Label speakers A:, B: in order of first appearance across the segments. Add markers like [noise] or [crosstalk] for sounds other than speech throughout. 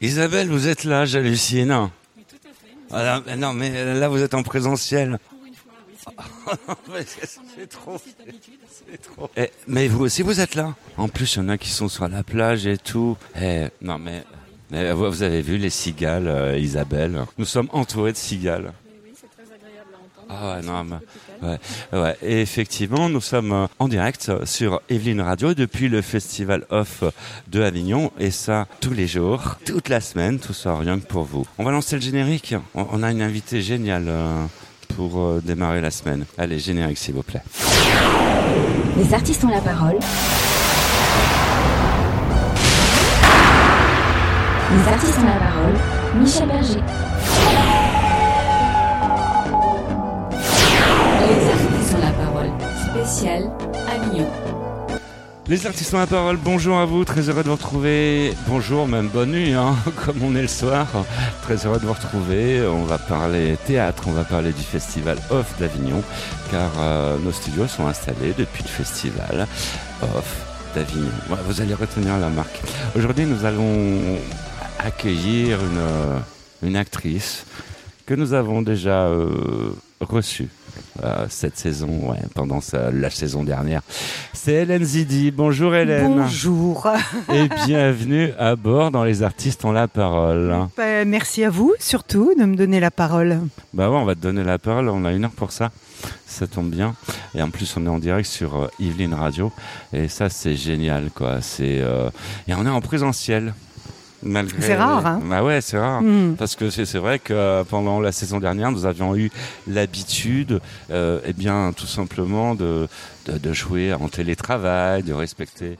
A: Isabelle, vous êtes là, j'hallucine. Oui, tout à fait. Non, mais là, vous êtes en présentiel.
B: Pour une fois, oui.
A: c'est [laughs] trop. C'est trop. Eh, mais vous aussi, vous êtes là. En plus, il y en a qui sont sur la plage et tout. Eh, non, mais, mais vous avez vu les cigales, euh, Isabelle? Nous sommes entourés de cigales. Ah ouais, non, ouais, ouais. Et effectivement, nous sommes en direct sur Evelyne Radio depuis le Festival Off de Avignon. Et ça, tous les jours, toute la semaine, tout ça rien que pour vous. On va lancer le générique. On a une invitée géniale euh, pour euh, démarrer la semaine. Allez, générique s'il vous plaît.
C: Les artistes ont la parole. Les artistes ont la parole. Michel Berger.
A: Les artistes ont la parole, bonjour à vous, très heureux de vous retrouver. Bonjour, même bonne nuit, hein, [laughs] comme on est le soir. Très heureux de vous retrouver. On va parler théâtre, on va parler du festival Off d'Avignon, car euh, nos studios sont installés depuis le festival Off d'Avignon. vous allez retenir la marque. Aujourd'hui, nous allons accueillir une, une actrice que nous avons déjà euh, reçue euh, cette saison, ouais, pendant la saison dernière. C'est Hélène Zidi. Bonjour Hélène.
D: Bonjour. [laughs]
A: Et bienvenue à bord dans Les Artistes ont la parole.
D: Bah, merci à vous surtout de me donner la parole.
A: Bah ouais, on va te donner la parole. On a une heure pour ça. Ça tombe bien. Et en plus, on est en direct sur euh, Yveline Radio. Et ça, c'est génial, quoi. C'est, euh, Et on est en présentiel.
D: C'est rare, hein
A: Bah ouais, c'est rare. Hmm. Parce que c'est vrai que euh, pendant la saison dernière, nous avions eu l'habitude, euh, eh bien, tout simplement de, de, jouer en télétravail, de respecter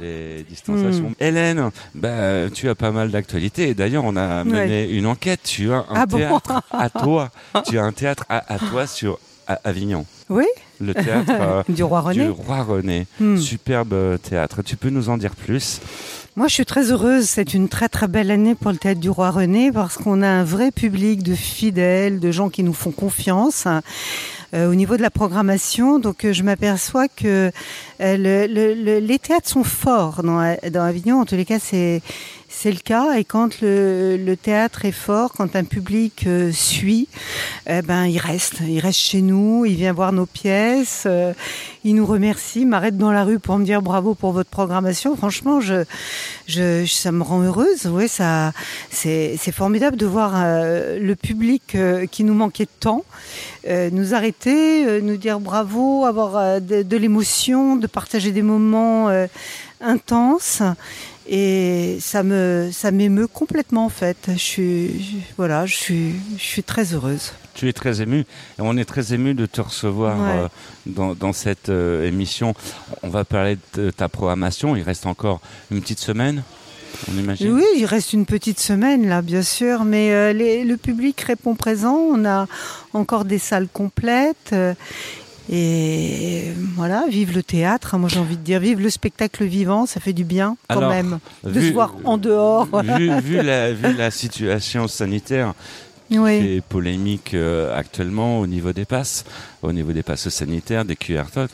A: les distanciations. Hmm. Hélène, bah, tu as pas mal d'actualités. D'ailleurs, on a mené une enquête. Tu as un ah théâtre à [laughs] toi. tu as un théâtre à, toi sur Avignon.
D: Oui.
A: Le théâtre [laughs] euh,
D: du roi René.
A: Du roi René. Hmm. Superbe théâtre. Tu peux nous en dire plus?
D: Moi, je suis très heureuse. C'est une très très belle année pour le théâtre du Roi René parce qu'on a un vrai public de fidèles, de gens qui nous font confiance. Euh, au niveau de la programmation. Donc euh, je m'aperçois que euh, les théâtres sont forts dans, dans Avignon. En tous les cas, c'est c'est le cas. Et quand le, théâtre est fort, quand un public euh, suit, eh ben il reste, il reste chez nous, il vient voir nos pièces, euh, il nous remercie, m'arrête dans la rue pour me dire bravo pour votre programmation. Franchement, je, je ça me rend heureuse. Oui, ça, c'est formidable de voir euh, le public qui nous manquait de temps nous arrêter, nous dire bravo, avoir de l'émotion, de partager des moments intenses et ça me ça m'émeut complètement en fait. Je suis voilà, je suis je suis très heureuse.
A: Tu es très ému et on est très ému de te recevoir euh, dans, dans, cette euh, émission. On va parler de ta programmation. Il reste encore une petite semaine. On imagine.
D: Oui, il reste une petite semaine là, bien sûr, mais euh, les, le public répond présent. On a encore des salles complètes. Et voilà, vive le théâtre, moi j'ai envie de dire, vive le spectacle vivant, ça fait du bien quand même, de se voir en dehors.
A: Vu, la, situation sanitaire, qui est polémique euh, actuellement au niveau des passes, au niveau des passes sanitaires, des QR codes.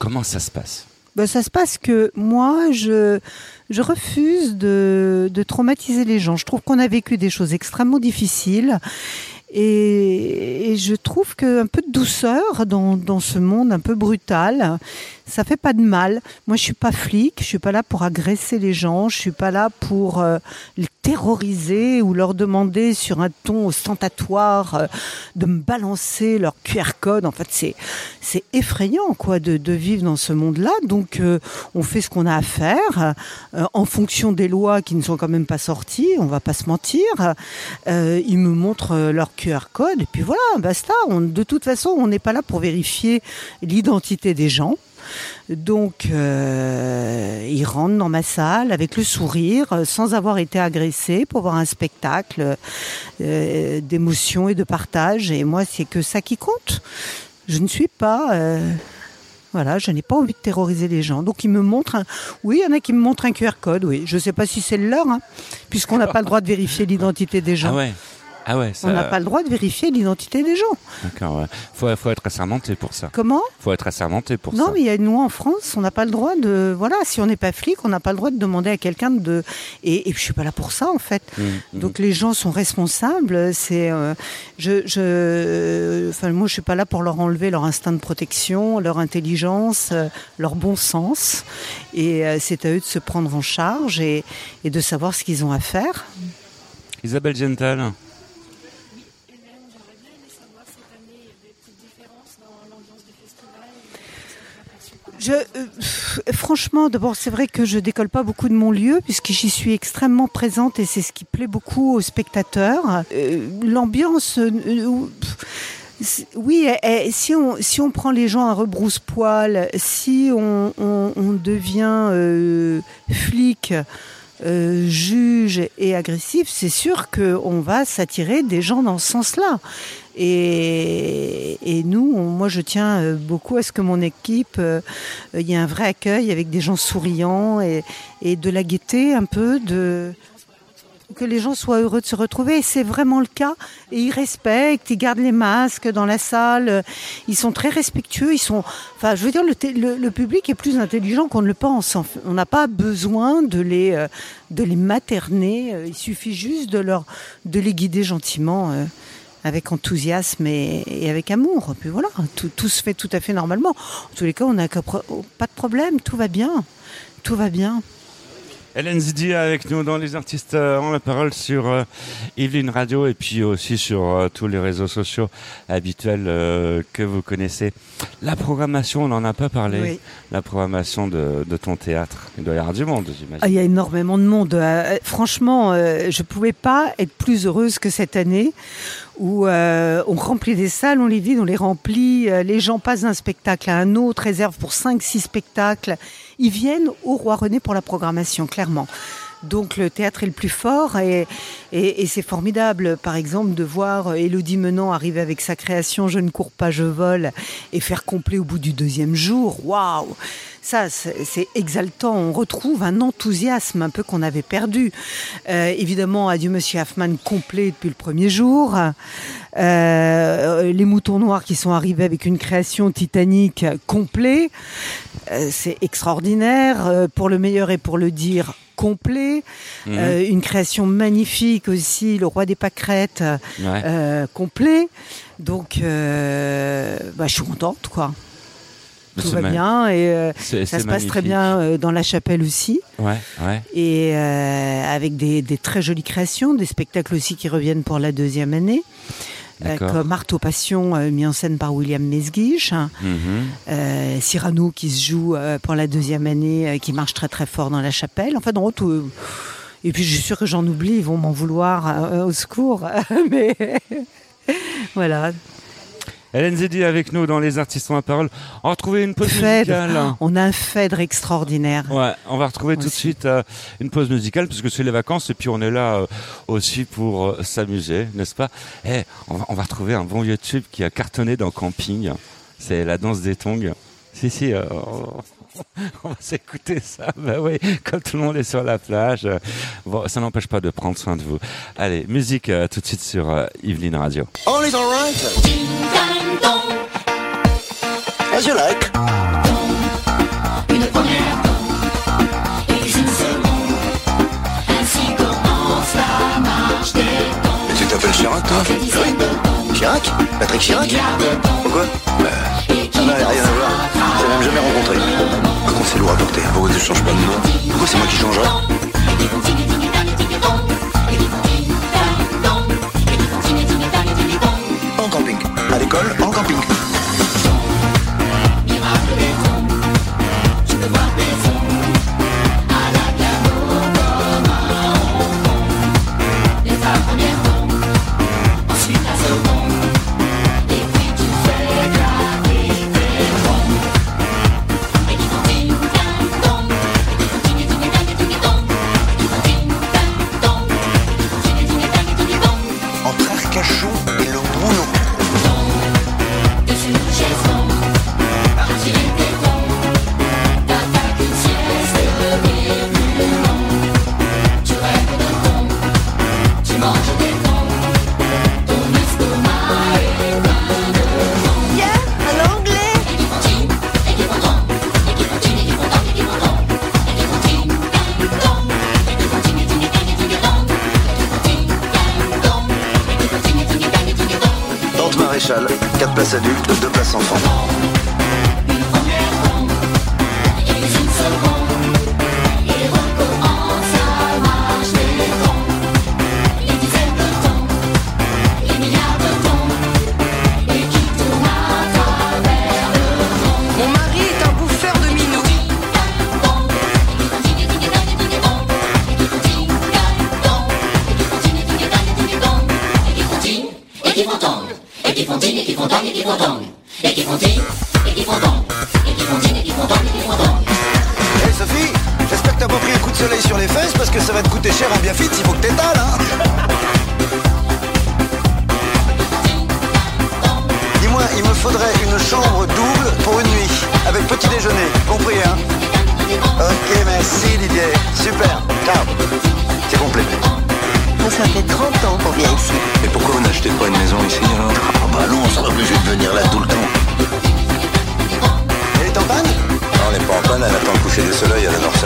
A: Comment ça se passe?
D: Ben, Ça se passe que moi, je, je refuse de, de traumatiser les gens. Je trouve qu'on a vécu des choses extrêmement difficiles et, je trouve qu'un peu de douceur dans, ce monde un peu brutal, ça fait pas de mal. Moi, je suis pas flic, je suis pas là pour agresser les gens, je suis pas là pour euh, les terroriser ou leur demander sur un ton ostentatoire euh, de me balancer leur QR code. En fait, c'est effrayant quoi de, de, vivre dans ce monde-là. Donc, euh, on fait ce qu'on a à faire en fonction des lois qui ne sont quand même pas sorties. On va pas se mentir. ils me montrent leur QR code et puis voilà, basta. On, de toute façon, on n'est pas là pour vérifier l'identité des gens. Donc, euh, il rentre dans ma salle avec le sourire, euh, sans avoir été agressé, pour voir un spectacle euh, d'émotion et de partage. Et moi, c'est que ça qui compte. Je ne suis pas... Euh, voilà, je n'ai pas envie de terroriser les gens. Donc, ils me montrent un... Oui, il y en a qui me montrent un QR code, oui. Je ne sais pas si c'est le leur, hein, puisqu'on n'a pas le droit de vérifier l'identité des gens.
A: Ah ouais. Ah ouais, ça...
D: On n'a pas le droit de vérifier l'identité des gens.
A: D'accord, ouais. Faut, faut être assermenté pour ça.
D: Comment
A: Faut être assermenté pour
D: Non,
A: ça.
D: mais il y a une loi en France, on n'a pas le droit de. Voilà, si on n'est pas flic, on n'a pas le droit de demander à quelqu'un de. Et, et je suis pas là pour ça, en fait.
A: Mmh, mmh.
D: Donc les gens sont responsables. C'est, euh, je, je, enfin moi je suis pas là pour leur enlever leur instinct de protection, leur intelligence, euh, leur bon sens. Et euh, c'est à eux de se prendre en charge et, et de savoir ce qu'ils ont à faire.
A: Isabelle Gental.
D: Je, euh, franchement, d'abord, c'est vrai que je décolle pas beaucoup de mon lieu puisque j'y suis extrêmement présente et c'est ce qui plaît beaucoup aux spectateurs. Euh, L'ambiance, euh, euh, oui, eh, eh, si on si on prend les gens à rebrousse-poil, si on, on, devient flic. Euh, juge et agressif, c'est sûr qu'on va s'attirer des gens dans ce sens-là. Et, et nous, moi, je tiens euh, beaucoup à ce que mon équipe, euh, il y ait un vrai accueil avec des gens souriants et, et de la gaieté un peu, de que les gens soient heureux de se retrouver. Et c'est vraiment le cas. Et ils respectent, ils gardent les masques dans la salle. Ils sont très respectueux. Ils sont, enfin, je veux dire, le, public est plus intelligent qu'on ne le pense. On n'a pas besoin de les, euh, de les materner. Euh, Il suffit juste de leur, de les guider gentiment. euh, avec enthousiasme et, avec amour. Puis voilà, tout, tout se fait tout à fait normalement. En tous les cas, on n'a pas de problème, tout va bien. Tout va bien.
A: Hélène Zidi avec nous dans Les Artistes euh, ont la parole sur euh, Yveline Radio et puis aussi sur euh, tous les réseaux sociaux habituels euh, que vous connaissez. La programmation, on n'en a pas parlé.
D: Oui.
A: La programmation de, de ton théâtre. Il doit y avoir du monde, j'imagine.
D: Ah, Il y a énormément de monde. Euh, franchement, euh, je pouvais pas être plus heureuse que cette année où euh, on remplit des salles, on les vide, on les remplit. euh, les gens passent d'un spectacle à un autre, réservent pour 5-6 spectacles. Ils viennent au Roi René pour la programmation, clairement. Donc le théâtre est le plus fort et, et, et c'est formidable, par exemple, de voir Élodie Menant arriver avec sa création Je ne cours pas, je vole et faire complet au bout du deuxième jour. Waouh ça, c'est exaltant. On retrouve un enthousiasme un peu qu'on avait perdu. Euh, évidemment, Adieu Monsieur Hoffman complet depuis le premier jour. Euh, les moutons noirs qui sont arrivés avec une création titanique complet. Euh, c'est extraordinaire. Euh, pour le meilleur et pour le dire, complet.
A: Mhm.
D: Euh, une création magnifique aussi, Le Roi des Pâquerettes,
A: Ouais.
D: euh, complet. Donc, euh, bah, je suis contente, quoi. Tout va bien et euh, ça se passe très bien euh, dans la chapelle aussi.
A: Ouais, ouais.
D: Et euh, avec des, des très jolies créations, des spectacles aussi qui reviennent pour la deuxième année. Euh, comme Marteau Passion, euh, mis en scène par William Mesguich. Euh, Cyrano qui se joue euh, pour la deuxième année, euh, qui marche très très fort dans la chapelle. Enfin, dans tout. Euh, Et puis, je suis sûre que j'en oublie, ils vont m'en vouloir euh, au secours. [laughs] Mais [laughs] voilà.
A: Hélène Zedi avec nous dans Les Artistes ont la parole. On va retrouver une pause musicale.
D: On a un Phèdre extraordinaire.
A: Ouais, on va retrouver tout de suite euh, une pause musicale puisque c'est les vacances et puis on est là euh, aussi pour euh, s'amuser, n'est-ce pas? Eh, on, va, on va retrouver un bon vieux tube qui a cartonné dans Camping. C'est la danse des tongs. Si, si, euh, [laughs] on va s'écouter ça. Bah oui, quand tout le monde est sur la plage. Bon, ça n'empêche pas de prendre soin de vous. Allez, musique euh, tout de suite sur euh, Yveline Radio.
B: All is alright. As you like.
E: Une première et une seconde. Ainsi commence la marche des temps.
B: Tu t'appelles Chirac, toi?
E: Temps.
B: Chirac? Patrick Chirac? Pourquoi? Bah,
E: Et qui
B: ça n'a rien à voir. Je l'ai même jamais rencontré. Comment c'est lourd à porter hein? Pourquoi tu changes pas de nom? Pourquoi c'est moi qui changerais?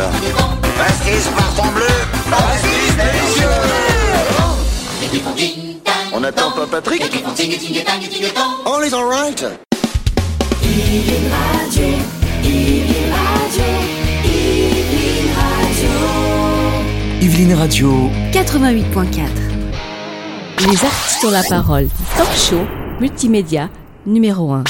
B: Ça. Pastis, parfum bleu Pastis délicieux On n'attend pas Patrick All is alright
F: Yveline Radio,
G: 88.4. Les artistes ont la parole. Talk show, multimédia, numéro 1.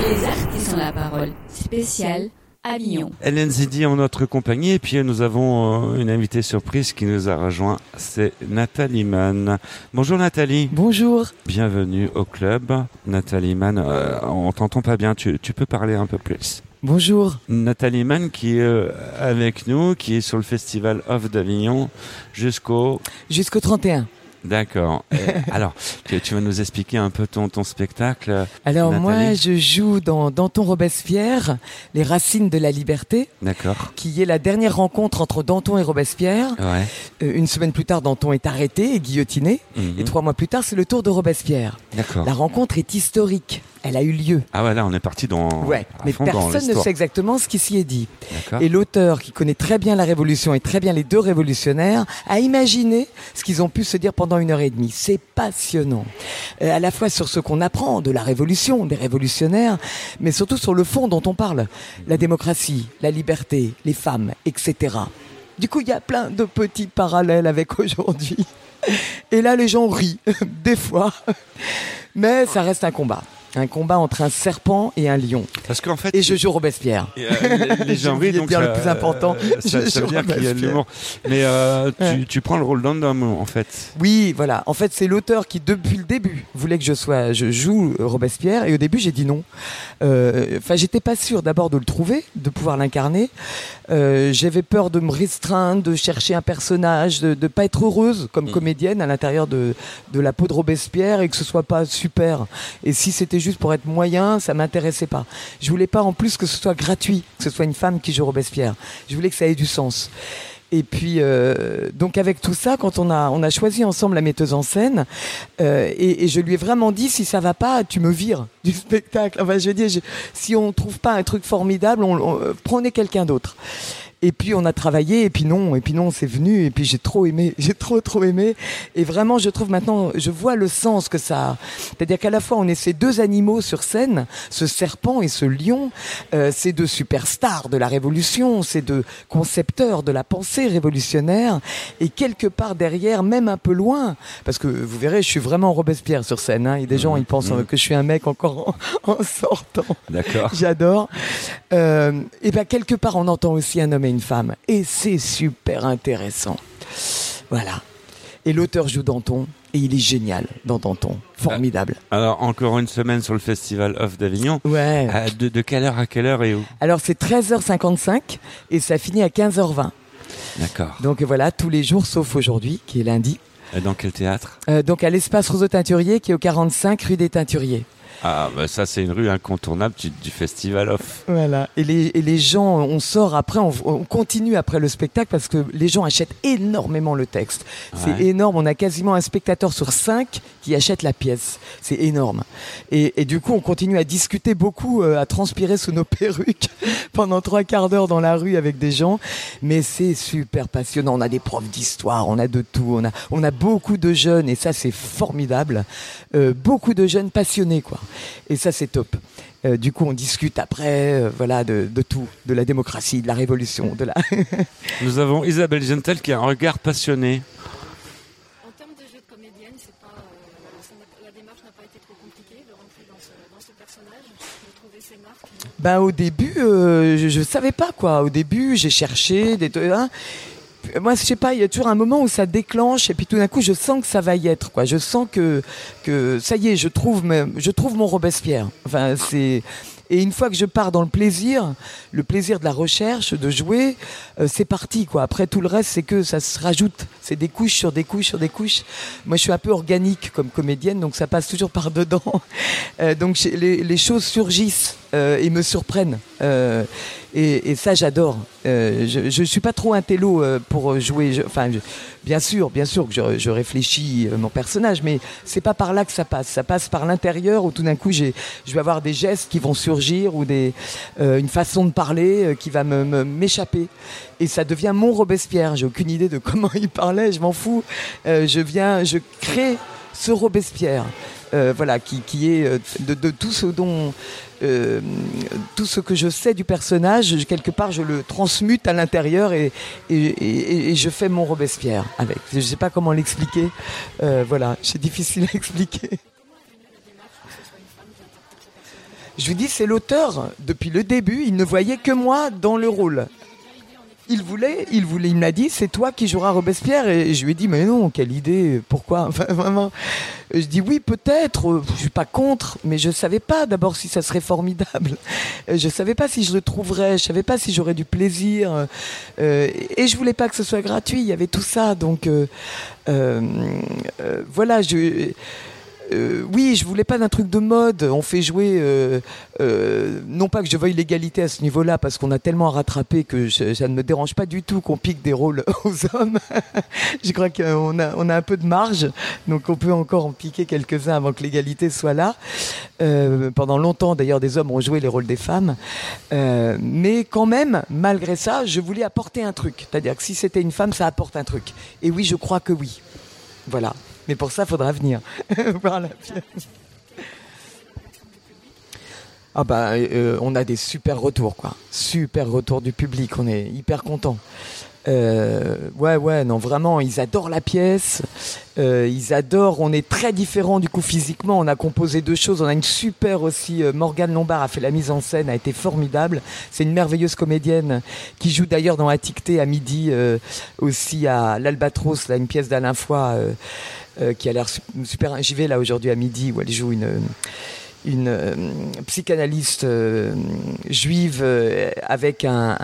G: Les artistes ont la parole. Spécial Avignon.
A: Hélène Zidi en notre compagnie et puis nous avons euh, une invitée surprise qui nous a rejoint, c'est Nathalie Mann. Bonjour Nathalie,
F: bonjour.
A: bienvenue au club. Nathalie Mann, euh, on t'entend pas bien, tu, tu peux parler un peu plus.
F: Bonjour.
A: Nathalie Mann qui est euh, avec nous, qui est sur le festival Off d'Avignon jusqu'au...
F: Jusqu'au 31.
A: D'accord. [laughs] Alors, tu, vas nous expliquer un peu ton, ton spectacle.
F: Alors moi, je joue dans Danton Robespierre, Les Racines de la Liberté,
A: D'accord.
F: qui est la dernière rencontre entre Danton et Robespierre.
A: Ouais.
F: Euh, une semaine plus tard, Danton est arrêté et guillotiné.
A: Mhm.
F: Et trois mois plus tard, c'est le tour de Robespierre.
A: D'accord.
F: La rencontre est historique. Elle a eu lieu.
A: Ah ouais, là on est parti dans...
F: Ouais,
A: à
F: mais personne ne sait exactement ce qui s'y est dit. Et l'auteur, qui connaît très bien la Révolution et très bien les deux révolutionnaires, a imaginé ce qu'ils ont pu se dire pendant une heure et demie. C'est passionnant. Euh, à la fois sur ce qu'on apprend de la Révolution, des révolutionnaires, mais surtout sur le fond dont on parle. La démocratie, la liberté, les femmes, etc. Du coup, il y a plein de petits parallèles avec [laughs] aujourd'hui. Et là, les gens rient, [laughs] des fois. Mais ça reste un combat. Un combat entre un serpent et un lion.
A: Parce qu'en fait...
F: Et je joue Robespierre.
A: Et, euh, les- les
F: J'ai
A: gens rient, donc
F: dire le
A: ça-
F: plus important.
A: euh, ça,
F: Je
A: ça veut dire qu'il y a de l'humour. Mais euh, tu,
F: Ouais.
A: tu prends le rôle d'un homme en fait.
F: Oui, voilà. En fait, c'est l'auteur qui, depuis le début, voulait que je sois, je joue Robespierre. Et au début, j'ai dit non. Euh, Enfin, j'étais pas sûr d'abord de le trouver, de pouvoir l'incarner. Euh, J'avais peur de me restreindre, de chercher un personnage, de, de pas être heureuse comme comédienne à l'intérieur de, de la peau de Robespierre et que ce soit pas super. Et si c'était juste pour être moyen, ça m'intéressait pas. Je voulais pas en plus que ce soit gratuit, que ce soit une femme qui joue Robespierre. Je voulais que ça ait du sens. Et puis, euh, donc avec tout ça, quand on a, on a choisi ensemble la metteuse en scène, euh, et, je lui ai vraiment dit, si ça va pas, tu me vires [laughs] du spectacle. Enfin, je veux dire, si on trouve pas un truc formidable, on, on- euh, prenez quelqu'un d'autre. Et puis on a travaillé, et puis non, et puis non, c'est venu, et puis j'ai trop aimé, [laughs] j'ai trop trop aimé. Et vraiment, je trouve maintenant, je vois le sens que ça a. C'est-à-dire qu'à la fois, on est ces deux animaux sur scène, ce serpent et ce lion, euh, ces deux superstars de la révolution, ces deux concepteurs de la pensée révolutionnaire, et quelque part derrière, même un peu loin, parce que vous verrez, je suis vraiment Robespierre sur scène, hein, et des gens, ils pensent euh, que je suis un mec encore en, [laughs] en sortant.
A: D'accord.
F: J'adore. Euh, et ben quelque part, on entend aussi un homme une femme, et c'est super intéressant. Voilà. Et l'auteur joue Danton, et il est génial dans Danton, formidable.
A: Alors encore une semaine sur le festival Off d'Avignon.
F: Ouais.
A: Euh, de, de quelle heure à quelle heure et où
F: Alors c'est 13h55 et ça finit à 15h20.
A: D'accord.
F: Donc voilà, tous les jours sauf aujourd'hui, qui est lundi.
A: Et Dans quel théâtre?
F: Euh, donc à l'espace Roseau Teinturier, qui est au 45 rue des Teinturiers.
A: Ah, bah ça, c'est une rue incontournable du, du Festival Off.
F: Voilà. Et les, et les gens, on sort après, on, on continue après le spectacle parce que les gens achètent énormément le texte. C'est énorme. On a quasiment un spectateur sur cinq qui achète la pièce. C'est énorme. Et, et du coup, on continue à discuter beaucoup, euh, à transpirer sous nos [laughs] perruques pendant trois quarts d'heure dans la rue avec des gens. Mais c'est super passionnant. On a des profs d'histoire, on a de tout. On a, on a beaucoup de jeunes et ça, c'est formidable. Euh, beaucoup de jeunes passionnés, quoi. Et ça, c'est top. Euh, du coup, on discute après, euh, voilà, de, de tout, de la démocratie, de la révolution, de la. [laughs]
A: Nous avons Isabelle Gentel qui a un regard passionné.
H: En termes de jeu de comédienne, pas, euh, la démarche n'a pas été trop compliquée de rentrer dans ce, dans ce personnage, de trouver ses marques.
F: Ben au début, euh, je, je savais pas quoi. Au début, j'ai cherché des. hein. Moi, je sais pas. Il y a toujours un moment où ça déclenche et puis tout d'un coup, je sens que ça va y être. Quoi. Je sens que que ça y est, je trouve je trouve mon Robespierre. Enfin, c'est. Et une fois que je pars dans le plaisir, le plaisir de la recherche, de jouer, euh, c'est parti quoi. Après tout le reste, c'est que ça se rajoute. C'est des couches sur des couches sur des couches. Moi, je suis un peu organique comme comédienne, donc ça passe toujours par dedans. [laughs] Euh, donc les choses surgissent euh, et me surprennent. Euh, et, ça, j'adore. Euh, je, je suis pas trop un télo pour jouer. Enfin, bien sûr, bien sûr que je, je réfléchis mon personnage, mais c'est pas par là que ça passe. Ça passe par l'intérieur où tout d'un coup, je vais avoir des gestes qui vont surgir ou des, une façon de parler qui va me, me- m'échapper. Et ça devient mon Robespierre. J'ai aucune idée de [laughs] comment il parlait. Je m'en fous. Je viens, je crée ce Robespierre. Euh, voilà, qui, qui est euh, de, de tout ce dont euh, tout ce que je sais du personnage, quelque part, je le transmute à l'intérieur et, et, je fais mon Robespierre avec. Je ne sais pas comment l'expliquer. Voilà, c'est difficile à expliquer. Je vous dis, c'est l'auteur. Depuis le début, il ne voyait que moi dans le rôle. Il voulait, il voulait, il m'a dit, c'est toi qui joueras Robespierre. Et je lui ai dit, mais non, quelle idée, pourquoi? [laughs] Enfin, vraiment. Je dis oui, peut-être. euh, Je suis pas contre, mais je savais pas d'abord si ça serait formidable. Euh, Je savais pas si je le trouverais. Je savais pas si j'aurais du plaisir. Euh, et je voulais pas que ce soit gratuit. Il y avait tout ça, donc voilà. Je euh, oui, je voulais pas d'un truc de mode. On fait jouer, euh, euh, non pas que je veuille l'égalité à ce niveau-là, parce qu'on a tellement à rattraper que ça ne me dérange pas du tout qu'on pique des rôles [laughs] aux hommes. je crois qu'on a, un peu de marge, donc on peut encore en piquer quelques-uns avant que l'égalité soit là. Pendant longtemps, d'ailleurs, des hommes ont joué les rôles des femmes. Mais quand même, malgré ça, je voulais apporter un truc. C'est-à-dire que si c'était une femme, ça apporte un truc. Et oui, je crois que oui. Voilà. Mais pour ça, il faudra venir [laughs] voir. Ah bah, euh, on a des super retours, quoi. Super retours du public. On est hyper content. Euh, ouais, ouais, non, vraiment, ils adorent la pièce. Euh, ils adorent. On est très différents du coup physiquement. On a composé deux choses. On a une super aussi. Morgane Lombard a fait la mise en scène, a été formidable. C'est une merveilleuse comédienne qui joue d'ailleurs dans Atticté à midi aussi à l'Albatros, là, une pièce d'Alain Foy euh, qui a l'air su- super. J'y vais là aujourd'hui à midi où elle joue une une euh, psychanalyste euh, juive avec un,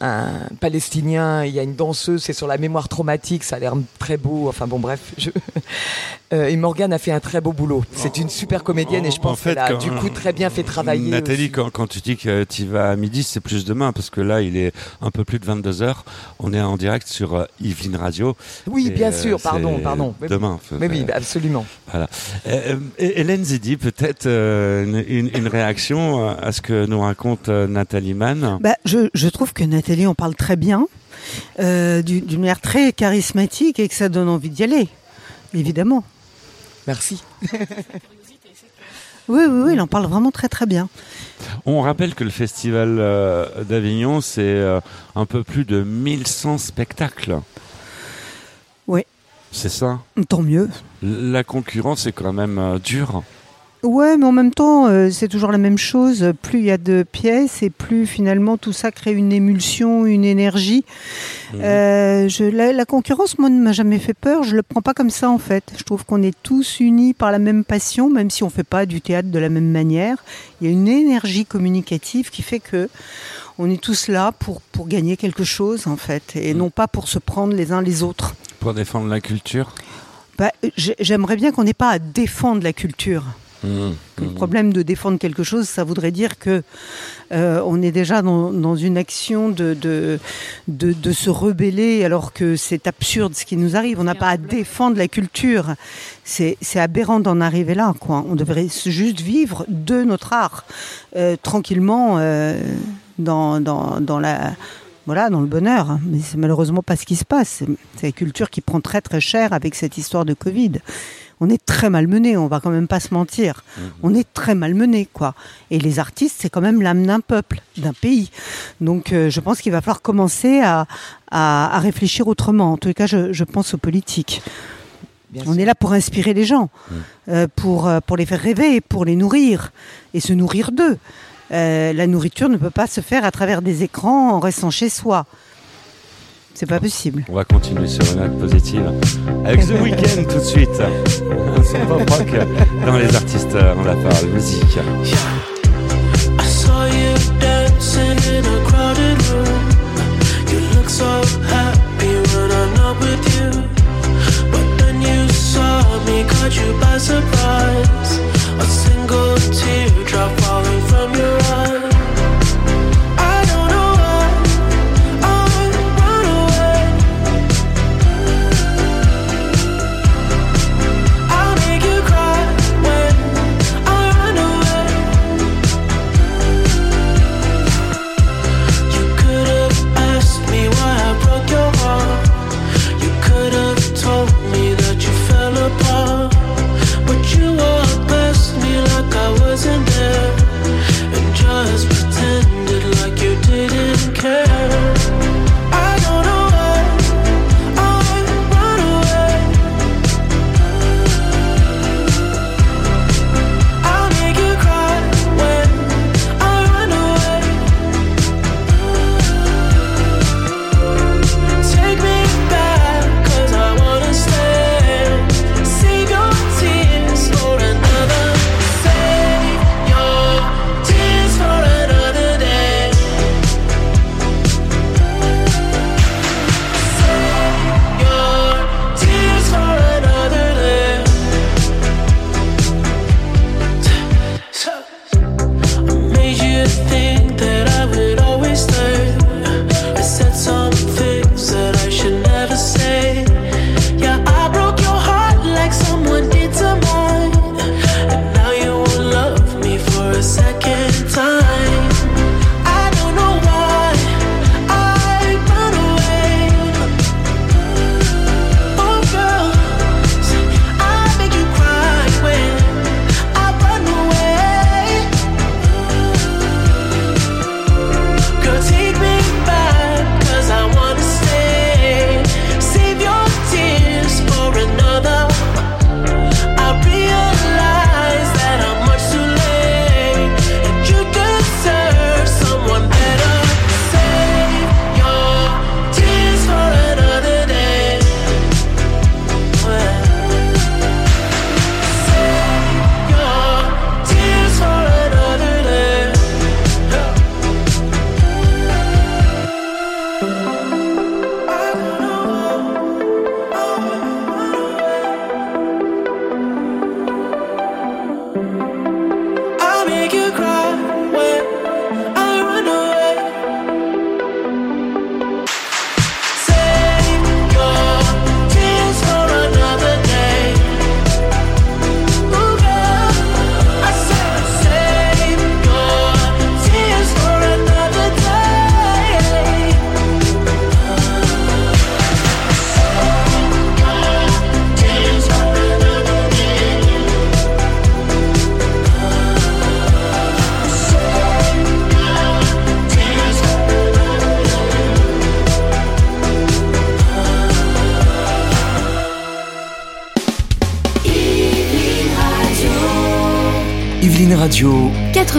F: un, palestinien. Il y a une danseuse, c'est sur la mémoire traumatique, ça a l'air très beau. Enfin bon, bref. Euh, et Morgane a fait un très beau boulot. C'est une super comédienne et je
A: En-
F: pense
A: en fait,
F: qu'elle a du coup très bien fait travailler.
A: Nathalie, quand, quand tu dis que tu vas à midi, c'est plus demain, parce que là, il est un peu plus de 22h. On est en direct sur euh, Yveline Radio.
F: Oui, bien
A: euh,
F: sûr, pardon, pardon. Oui,
A: Demain.
F: Oui, oui, absolument.
A: Voilà. Hélène Zidi, peut-être une, une- une réaction à ce que nous raconte Nathalie Mann?
D: Bah, je, je trouve que Nathalie en parle très bien, euh, du- d'une manière très charismatique et que ça donne envie d'y aller, évidemment.
F: Merci. [laughs]
D: Oui, oui, oui, elle en parle vraiment très très bien.
A: On rappelle que le festival euh, d'Avignon, c'est euh, un peu plus de 1100 spectacles.
D: Oui.
A: C'est ça?
D: Tant mieux.
A: La concurrence est quand même euh, dure.
D: Ouais, mais en même temps, euh, c'est toujours la même chose. Plus il y a de pièces et plus finalement tout ça crée une émulsion, une énergie.
A: Mhm.
D: Euh, je, la, la concurrence, moi, ne m'a jamais fait peur. Je le prends pas comme ça en fait. Je trouve qu'on est tous unis par la même passion, même si on fait pas du théâtre de la même manière. Il y a une énergie communicative qui fait que on est tous là pour pour gagner quelque chose en fait, et
A: Mhm.
D: non pas pour se prendre les uns les autres.
A: Pour défendre la culture?
D: Bah, j'ai- J'aimerais bien qu'on n'ait pas à défendre la culture.
A: Mmh,
D: Que Le problème de défendre quelque chose, ça voudrait dire que euh, on est déjà dans, dans une action de, de, de, de se rebeller alors que c'est absurde ce qui nous arrive. On n'a pas à défendre la culture. C'est c'est aberrant d'en arriver là. Quoi. On devrait juste vivre de notre art euh, tranquillement euh, dans, dans, dans la... Voilà, dans le bonheur. Mais c'est malheureusement pas ce qui se passe. C'est c'est la culture qui prend très très cher avec cette histoire de Covid on est très malmené, on va quand même pas se mentir. On est très malmené, quoi. Et les artistes, c'est quand même l'âme d'un peuple, d'un pays. Donc, euh, je pense qu'il va falloir commencer à, à, à réfléchir autrement. En tout cas, je, je pense aux politiques.
F: Bien
D: On
F: sûr.
D: est là pour inspirer les gens, euh, pour, euh, pour les faire rêver, pour les nourrir et se nourrir d'eux. Euh, la nourriture ne peut pas se faire à travers des écrans en restant chez soi. C'est pas possible.
A: On va continuer sur une note positive. Avec The Weeknd tout de suite. Un son pop rock dans les artistes on la parole musique.
E: I saw you dancing in a crowded room. You look so happy when I'm not with you. But then you saw me, caught you by surprise. A single teardrop falling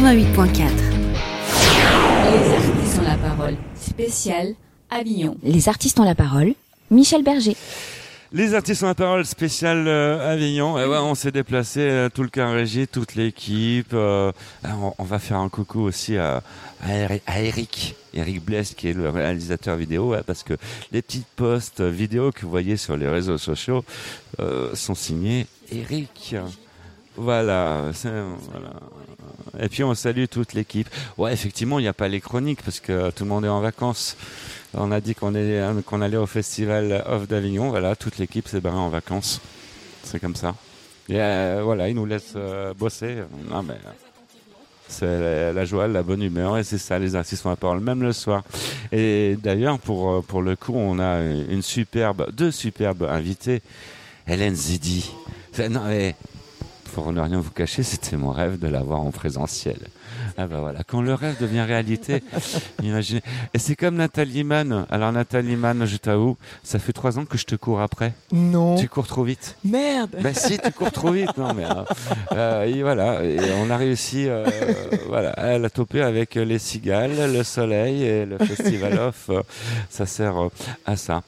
G: 88.4. Les artistes ont la parole. Spécial Avignon.
C: Les artistes ont la parole. Michel Berger.
A: Les artistes ont la parole spéciale euh, Avignon. Et ouais, on s'est déplacé, euh, tout le cas régie, toute l'équipe. euh, on, on va faire un coucou aussi à, à, Eri- à Eric, Eric Bless, qui est le réalisateur vidéo, ouais, parce que les petites posts vidéo que vous voyez sur les réseaux sociaux euh, sont signés Eric. Voilà. Et puis on salue toute l'équipe. Ouais, effectivement, il n'y a pas les chroniques parce que tout le monde est en vacances. On a dit qu'on qu'on allait au festival Off d'Avignon. Voilà, toute l'équipe s'est barrée en vacances. C'est comme ça. Et euh, voilà, ils nous laissent euh, bosser. Non, mais c'est la, joie, la bonne humeur, et c'est ça, les artistes ont la parole, même le soir. Et d'ailleurs, pour, euh, pour le coup, on a une superbe, deux superbes invités. Hélène Zidi. Non, mais pour ne rien vous cacher, c'était mon rêve de la voir en présentiel. Ah bah voilà, quand le rêve devient réalité, [laughs] imaginez. Et c'est comme Nathalie Mann. Alors Nathalie Mann, je t'avoue, ça fait trois ans que je te cours après.
F: Non.
A: Tu cours trop vite.
F: Merde.
A: Bah si, tu cours trop vite. Non mais euh, euh, et voilà, et on a réussi. euh, voilà, elle a topé avec les cigales, le soleil et le festival off. ça sert euh, à ça.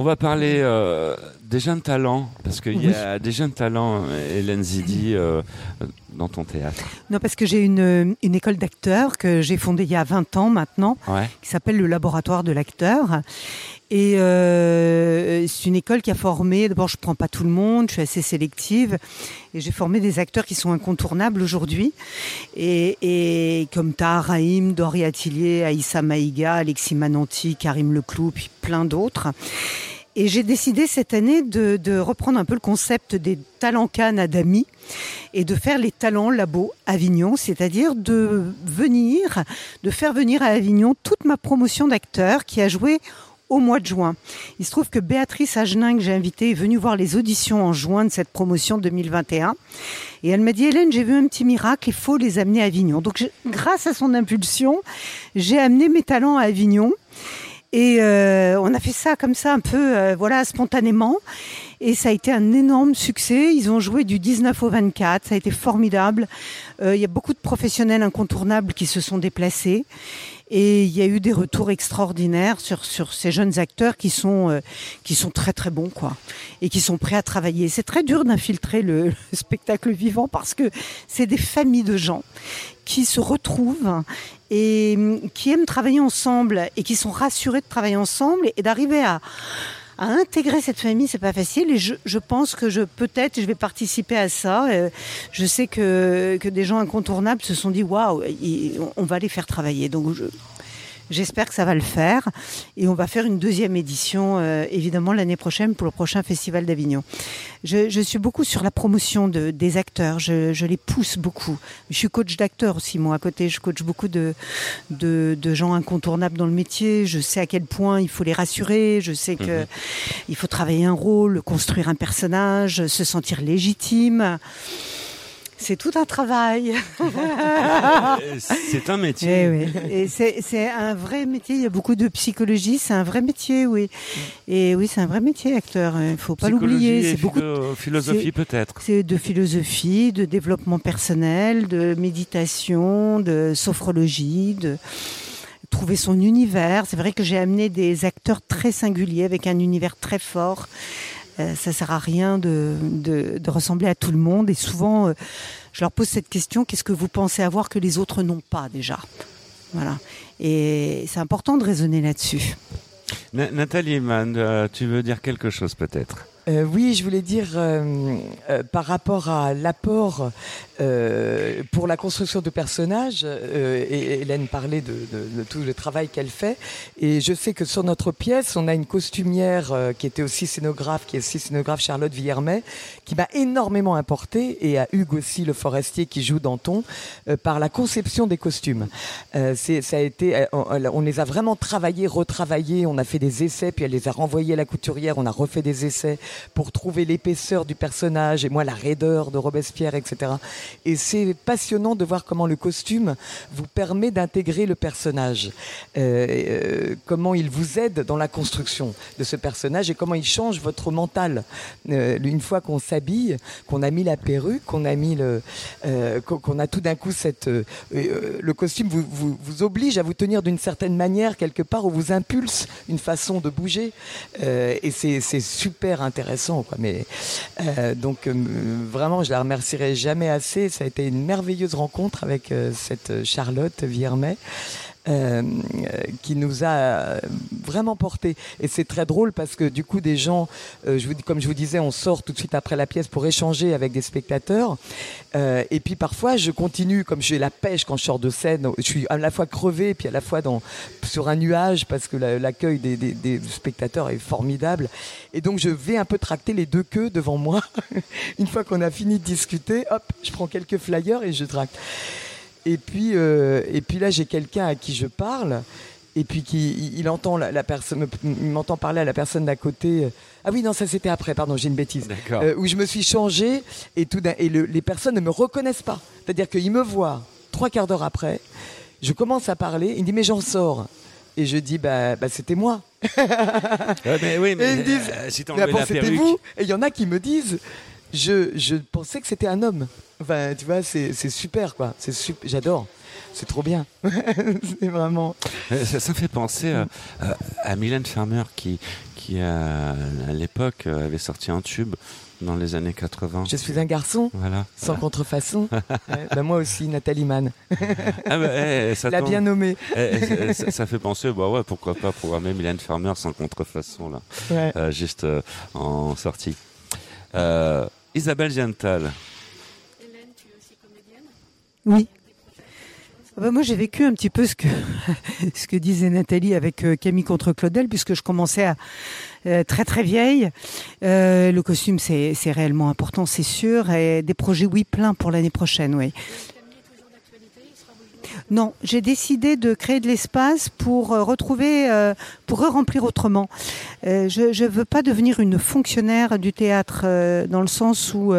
A: On va parler euh, des jeunes talents parce qu'il y a des jeunes talents, Hélène Zidi, euh, dans ton théâtre.
D: Non, parce que j'ai une, une école d'acteurs que j'ai fondée il y a 20 ans maintenant,
A: Ouais.
D: qui s'appelle le Laboratoire de l'acteur. Et euh, c'est une école qui a formé, d'abord je prends pas tout le monde, je suis assez sélective, et j'ai formé des acteurs qui sont incontournables aujourd'hui, et, et comme Tahar Rahim, Dori Atilier, Aïssa Maïga, Alexis Mananti, Karim Leclou, puis plein d'autres. Et j'ai décidé cette année de, de reprendre un peu le concept des talents Cannes à Dami et de faire les talents labo Avignon, c'est-à-dire de venir, de faire venir à Avignon toute ma promotion d'acteurs qui a joué au mois de juin. Il se trouve que Béatrice Agenin, que j'ai invitée, est venue voir les auditions en juin de cette promotion 2021. Et elle m'a dit, Hélène, j'ai vu un petit miracle, il faut les amener à Avignon. Donc, grâce à son impulsion, j'ai amené mes talents à Avignon. Et euh, on a fait ça comme ça, un peu, euh, voilà, spontanément. Et ça a été un énorme succès. Ils ont joué du 19 au 24. Ça a été formidable. Euh, Il y a beaucoup de professionnels incontournables qui se sont déplacés. Et il y a eu des retours extraordinaires sur, sur ces jeunes acteurs qui sont, euh, qui sont très très bons, quoi. Et qui sont prêts à travailler. C'est très dur d'infiltrer le, [laughs] le spectacle vivant parce que c'est des familles de gens qui se retrouvent et hum, qui aiment travailler ensemble et qui sont rassurés de travailler ensemble et d'arriver à, à intégrer cette famille, c'est pas facile. Et je, pense que je peut-être je vais participer à ça. Euh, Je sais que, que des gens incontournables se sont dit waouh, on va les faire travailler. Donc je- J'espère que ça va le faire. Et on va faire une deuxième édition, euh, évidemment, l'année prochaine pour le prochain Festival d'Avignon. Je, je suis beaucoup sur la promotion de, des acteurs. Je, je les pousse beaucoup. Je suis coach d'acteurs aussi, moi, à côté. Je coach beaucoup de, de, de gens incontournables dans le métier. Je sais à quel point il faut les rassurer. Je sais que il faut travailler un rôle, construire un personnage, se sentir légitime. C'est tout un travail.
A: C'est un métier.
D: Eh oui. Et c'est un vrai métier. Il y a beaucoup de psychologie. C'est un vrai métier, oui. Et oui, c'est un vrai métier, acteur. Il faut pas l'oublier. C'est beaucoup.
A: philo- philosophie peut-être.
D: C'est de philosophie, de développement personnel, de méditation, de sophrologie, de trouver son univers. C'est vrai que j'ai amené des acteurs très singuliers avec un univers très fort. Euh, ça sert à rien de, de, de ressembler à tout le monde. Et souvent, euh, je leur pose cette question qu'est-ce que vous pensez avoir que les autres n'ont pas déjà? Voilà. Et c'est important de raisonner là-dessus.
A: Na- Nathalie Mann, euh, tu veux dire quelque chose peut-être?
F: Euh, oui, je voulais dire euh, euh, par rapport à l'apport euh, pour la construction de personnages. euh, Hélène parlait de, de- de tout le travail qu'elle fait. Et je sais que sur notre pièce, on a une costumière euh, qui était aussi scénographe, qui est aussi scénographe Charlotte Villermet, qui m'a énormément apporté, et à Hugues aussi, le forestier qui joue Danton, euh, par la conception des costumes. Euh, ça a été, on, on les a vraiment travaillés, retravaillés. On a fait des essais, puis elle les a renvoyés à la couturière. On a refait des essais pour trouver l'épaisseur du personnage et moi la raideur de Robespierre, etc. Et c'est passionnant de voir comment le costume vous permet d'intégrer le personnage, Euh, euh, comment il vous aide dans la construction de ce personnage et comment il change votre mental. Euh, une fois qu'on s'habille, qu'on a mis la perruque, qu'on a mis le, qu'on a tout d'un coup cette, le costume vous, vous, oblige à vous tenir d'une certaine manière quelque part ou vous impulse une façon de bouger et c'est super intéressant quoi. Mais donc vraiment je la remercierai jamais assez. Ça a été une merveilleuse rencontre avec euh, cette Charlotte Viermet. Euh, qui nous a euh, vraiment porté. Et c'est très drôle parce que du coup, des gens, euh, comme je vous disais, on sort tout de suite après la pièce pour échanger avec des spectateurs. Euh, et puis parfois, je continue, comme j'ai la pêche quand je sors de scène, je suis à la fois crevé, puis à la fois dans, sur un nuage parce que la- l'accueil des- des spectateurs est formidable. Et donc, je vais un peu tracter les deux queues devant moi. [laughs] Une fois qu'on a fini de discuter, hop, je prends quelques flyers et je tracte. Et puis, euh, et puis là, j'ai quelqu'un à qui je parle. Et puis qui, il, il entend la, la personne, il m'entend parler à la personne d'à côté. Ah oui, non, ça c'était après. Pardon, j'ai une bêtise. Euh, où je me suis changé et tout d'un- et le- les personnes ne me reconnaissent pas. C'est-à-dire qu'ils me voient trois quarts d'heure après. Je commence à parler. Il me dit mais j'en sors. Et je dis bah, bah c'était moi. [laughs]
A: Ouais, mais oui, mais
F: Et ils me disent,
A: euh, si
F: mais
A: la
F: vous. Et il y en a qui me disent, je, je pensais que c'était un homme. Enfin, tu vois, c'est super, quoi. C'est j'adore. C'est trop bien. [laughs] c'est vraiment.
A: Euh, Ça, fait penser euh, euh, à Mylène Farmer qui, qui à l'époque avait sorti un tube dans les années 80.
F: Je suis un garçon,
A: Voilà.
F: sans contrefaçon. [laughs] Ouais, bah, moi aussi, Nathalie Mann. [laughs]
A: Ah bah, eh, ça
F: l'a bien nommé.
A: Eh, eh, ça, ça fait penser, bah ouais, pourquoi pas programmer Mylène Farmer sans contrefaçon là,
F: Ouais.
A: Euh, juste euh, en sortie. Euh, Isabelle Giantal.
H: Hélène, tu es aussi comédienne.
D: Oui. Ah bah, moi, j'ai vécu un petit peu ce que, [laughs] ce que disait Nathalie avec euh, Camille contre Claudel, puisque je commençais à euh, très très vieille. Euh, le costume, c'est c'est réellement important, c'est sûr. Et des projets, oui, plein pour l'année prochaine, oui.
H: Camille est toujours d'actualité, il sera toujours.
D: Non, j'ai décidé de créer de l'espace pour euh, retrouver, euh, pour remplir autrement. Euh, je ne veux pas devenir une fonctionnaire du théâtre dans le sens où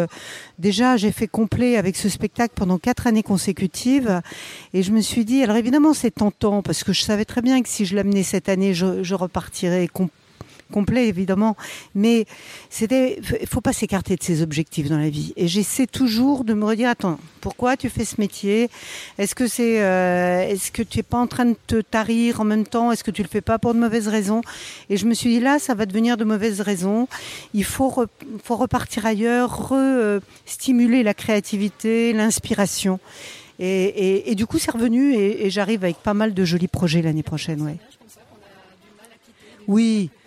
D: déjà j'ai fait complet avec ce spectacle pendant quatre années consécutives et je me suis dit alors évidemment c'est tentant parce que je savais très bien que si je l'amenais cette année je, repartirais com- complet évidemment. Mais c'était il faut pas s'écarter de ses objectifs dans la vie. Et j'essaie toujours de me redire attends pourquoi tu fais ce métier? Est-ce que c'est euh, est-ce que tu es pas en train de te tarir en même temps? Est-ce que tu le fais pas pour de mauvaises raisons? Et je me suis dit là ça va devenir de mauvaises raisons. Il faut re- faut repartir ailleurs re, euh, stimuler la créativité l'inspiration. Et, et, et du coup c'est revenu et, et j'arrive avec pas mal de jolis projets l'année prochaine ouais.
H: Comme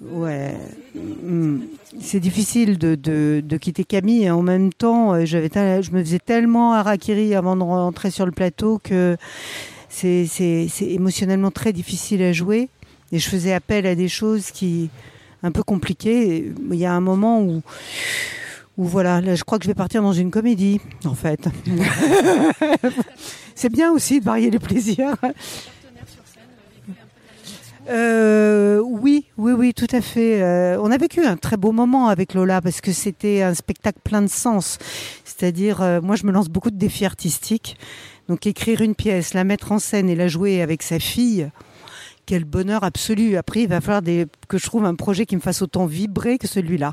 D: Ouais, Mm. c'est difficile de, de, de quitter Camille et en même temps, euh, j'avais, je me faisais tellement harakiri avant de rentrer sur le plateau que c'est, émotionnellement très difficile à jouer et je faisais appel à des choses qui un peu compliquées. Il y a un moment où où voilà, là, je crois que je vais partir dans une comédie, en fait. [laughs] c'est bien aussi de varier les plaisirs.
H: Euh,
D: oui, oui, oui, tout à fait. Euh, on a vécu un très beau moment avec Lola parce que c'était un spectacle plein de sens. C'est-à-dire, euh, moi, je me lance beaucoup de défis artistiques. Donc, écrire une pièce, la mettre en scène et la jouer avec sa fille, quel bonheur absolu. Après, il va falloir des, que je trouve un projet qui me fasse autant vibrer que celui-là.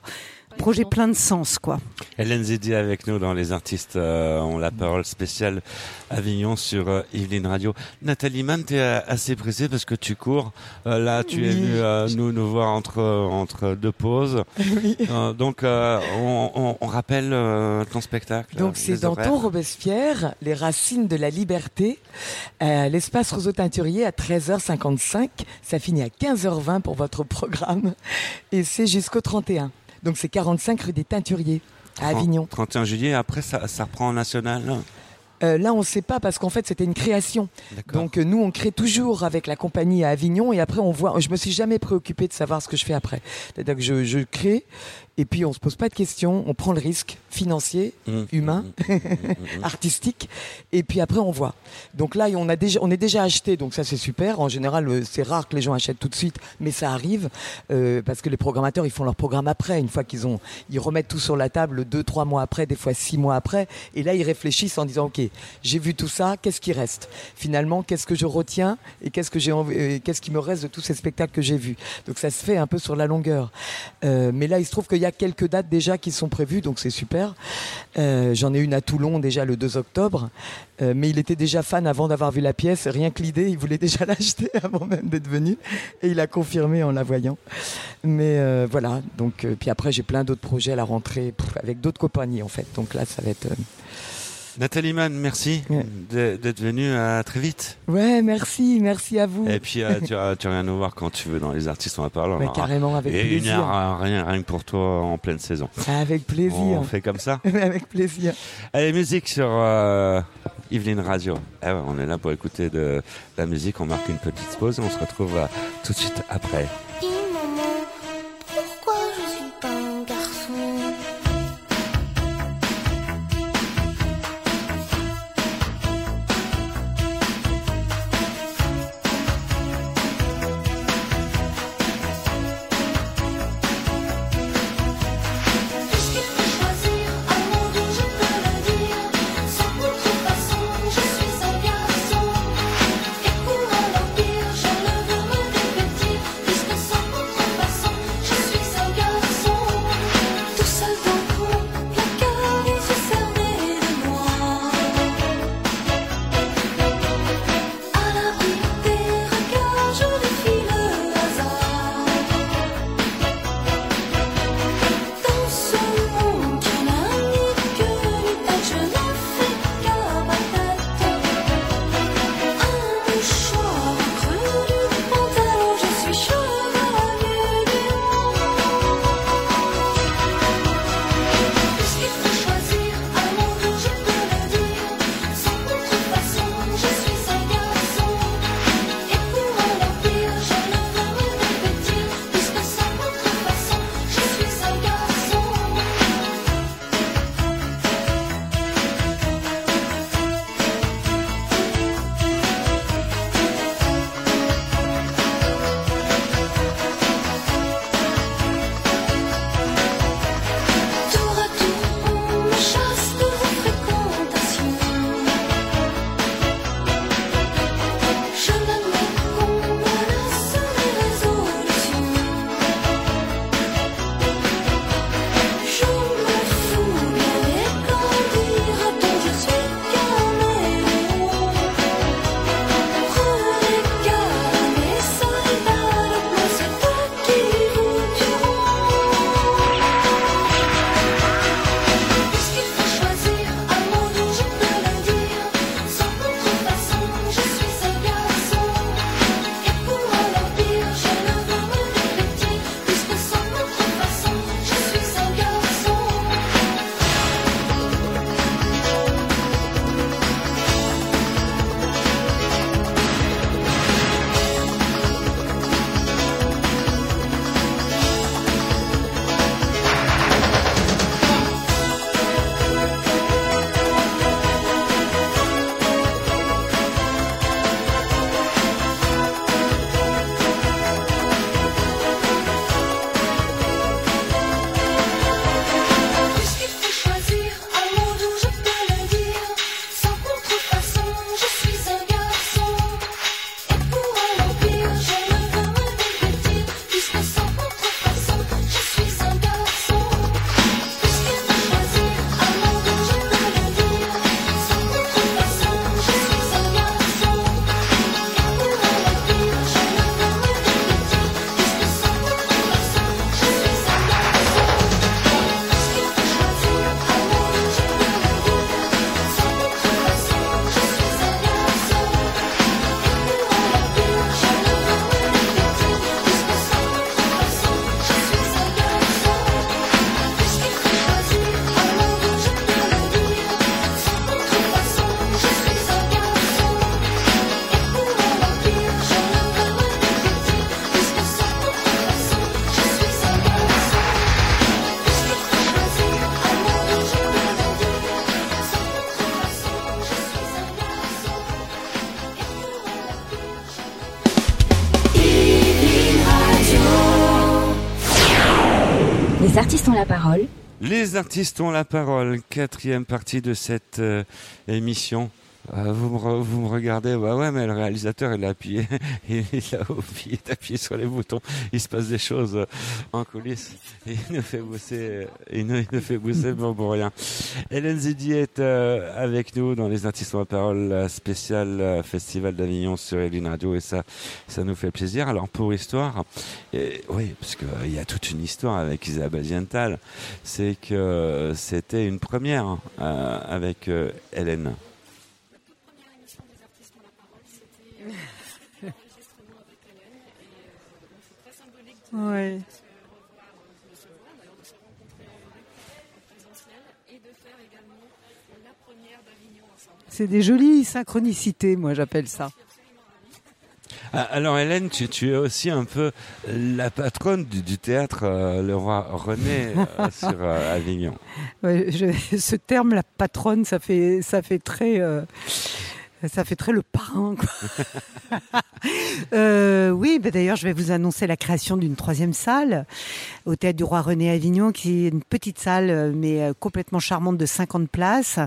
D: Projet plein de sens, quoi.
A: Hélène Zedi avec nous dans Les Artistes euh, ont la parole spéciale Avignon sur euh, Yveline Radio. Nathalie Mann, tu es assez pressée parce que tu cours. Euh, là, tu es venue euh, nous, nous voir entre, entre deux pauses. Euh, donc, euh, on, on- on rappelle euh, ton spectacle.
F: Donc
A: euh,
F: c'est
A: les
F: dans
A: horaires.
F: ton Robespierre, les racines de la liberté, l'espace Roseau Teinturier à 13h55. Ça finit à 15h20 pour votre programme et c'est jusqu'au 31. Donc c'est 45 rue des Teinturiers à Avignon.
A: 31 juillet, après ça, ça reprend en national.
F: Euh, là on ne sait pas parce qu'en fait c'était une création. Donc euh, nous on crée toujours avec la compagnie à Avignon et après on voit. Je me suis jamais préoccupé de savoir ce que je fais après. C'est-à-dire que je, je crée et puis on se pose pas de questions, on prend le risque financier,
A: Mmh.
F: humain,
A: Mmh, mmh, [laughs]
F: artistique et puis après on voit. Donc là on a déjà on est déjà acheté donc ça c'est super. En général euh, c'est rare que les gens achètent tout de suite mais ça arrive euh, parce que les programmateurs ils font leur programme après une fois qu'ils ont ils remettent tout sur la table deux trois mois après des fois six mois après et là ils réfléchissent en disant ok j'ai vu tout ça qu'est-ce qui reste? Finalement qu'est-ce que je retiens et qu'est-ce que j'ai euh, qu'est-ce qui me reste de tous ces spectacles que j'ai vus? Donc ça se fait un peu sur la longueur. Euh, mais là il se trouve qu'il y a quelques dates déjà qui sont prévues donc c'est super. Euh, J'en ai une à Toulon déjà le 2 octobre. Euh, mais il était déjà fan avant d'avoir vu la pièce. Rien que l'idée, il voulait déjà [laughs] l'acheter avant même d'être venu. Et il a confirmé en la voyant. Mais euh, voilà. Donc, puis après, j'ai plein d'autres projets à la rentrée avec d'autres compagnies en fait. Donc là, ça va être.
I: Nathalie Mann, merci d'être venue. À très vite.
F: Ouais, merci, merci à vous.
I: Et puis euh, tu, as, nous voir quand tu veux dans les artistes, on va parler. Bah,
F: carrément, avec
I: et
F: plaisir.
I: Une heure, rien, rien que pour toi en pleine saison.
F: Avec plaisir.
I: On fait comme ça. [laughs]
F: avec plaisir.
I: Allez, musique sur euh, Yveline Radio. Eh on est là pour écouter de, la musique. On marque une petite pause et on se retrouve euh, tout de suite après.
A: artistes ont la parole,
I: quatrième partie de cette euh, émission.
A: Euh, vous, me vous me regardez, bah ouais, mais le réalisateur, il a appuyé, [laughs] il a il appuyé sur les boutons. Il se passe des choses euh, en coulisses. Il nous fait bosser, euh, il nous, il fait bosser pour, pour rien. Hélène Zidi est euh, avec nous dans les artistes en parole spécial euh, Festival d'Avignon sur Eline Radio et ça, ça nous fait plaisir. Alors pour histoire, oui, parce que euh, il y a toute une histoire avec Isabelle Ziental, c'est que c'était une première avec Hélène.
H: La toute première émission des artistes ont la parole, c'était euh, l'enregistrement avec Hélène. Et euh, donc c'est très symbolique de,
D: Ouais.
H: de se revoir, euh, de se voir, d'ailleurs de se rencontrer en vrai, en présentiel, et de faire également la première d'Avignon ensemble.
D: C'est des jolies synchronicités, moi j'appelle ça.
A: Ah, Alors Hélène, tu, tu es aussi un peu la patronne du, du théâtre euh, Le Roi René euh, [laughs] sur euh, Avignon.
D: Ouais, je- ce terme, la patronne, ça fait, ça fait très, euh, ça fait très le parrain. [laughs] Euh, oui, bah d'ailleurs, je vais vous annoncer la création d'une troisième salle au théâtre du Roi René Avignon, qui est une petite salle, euh, mais euh, complètement charmante de 50 places.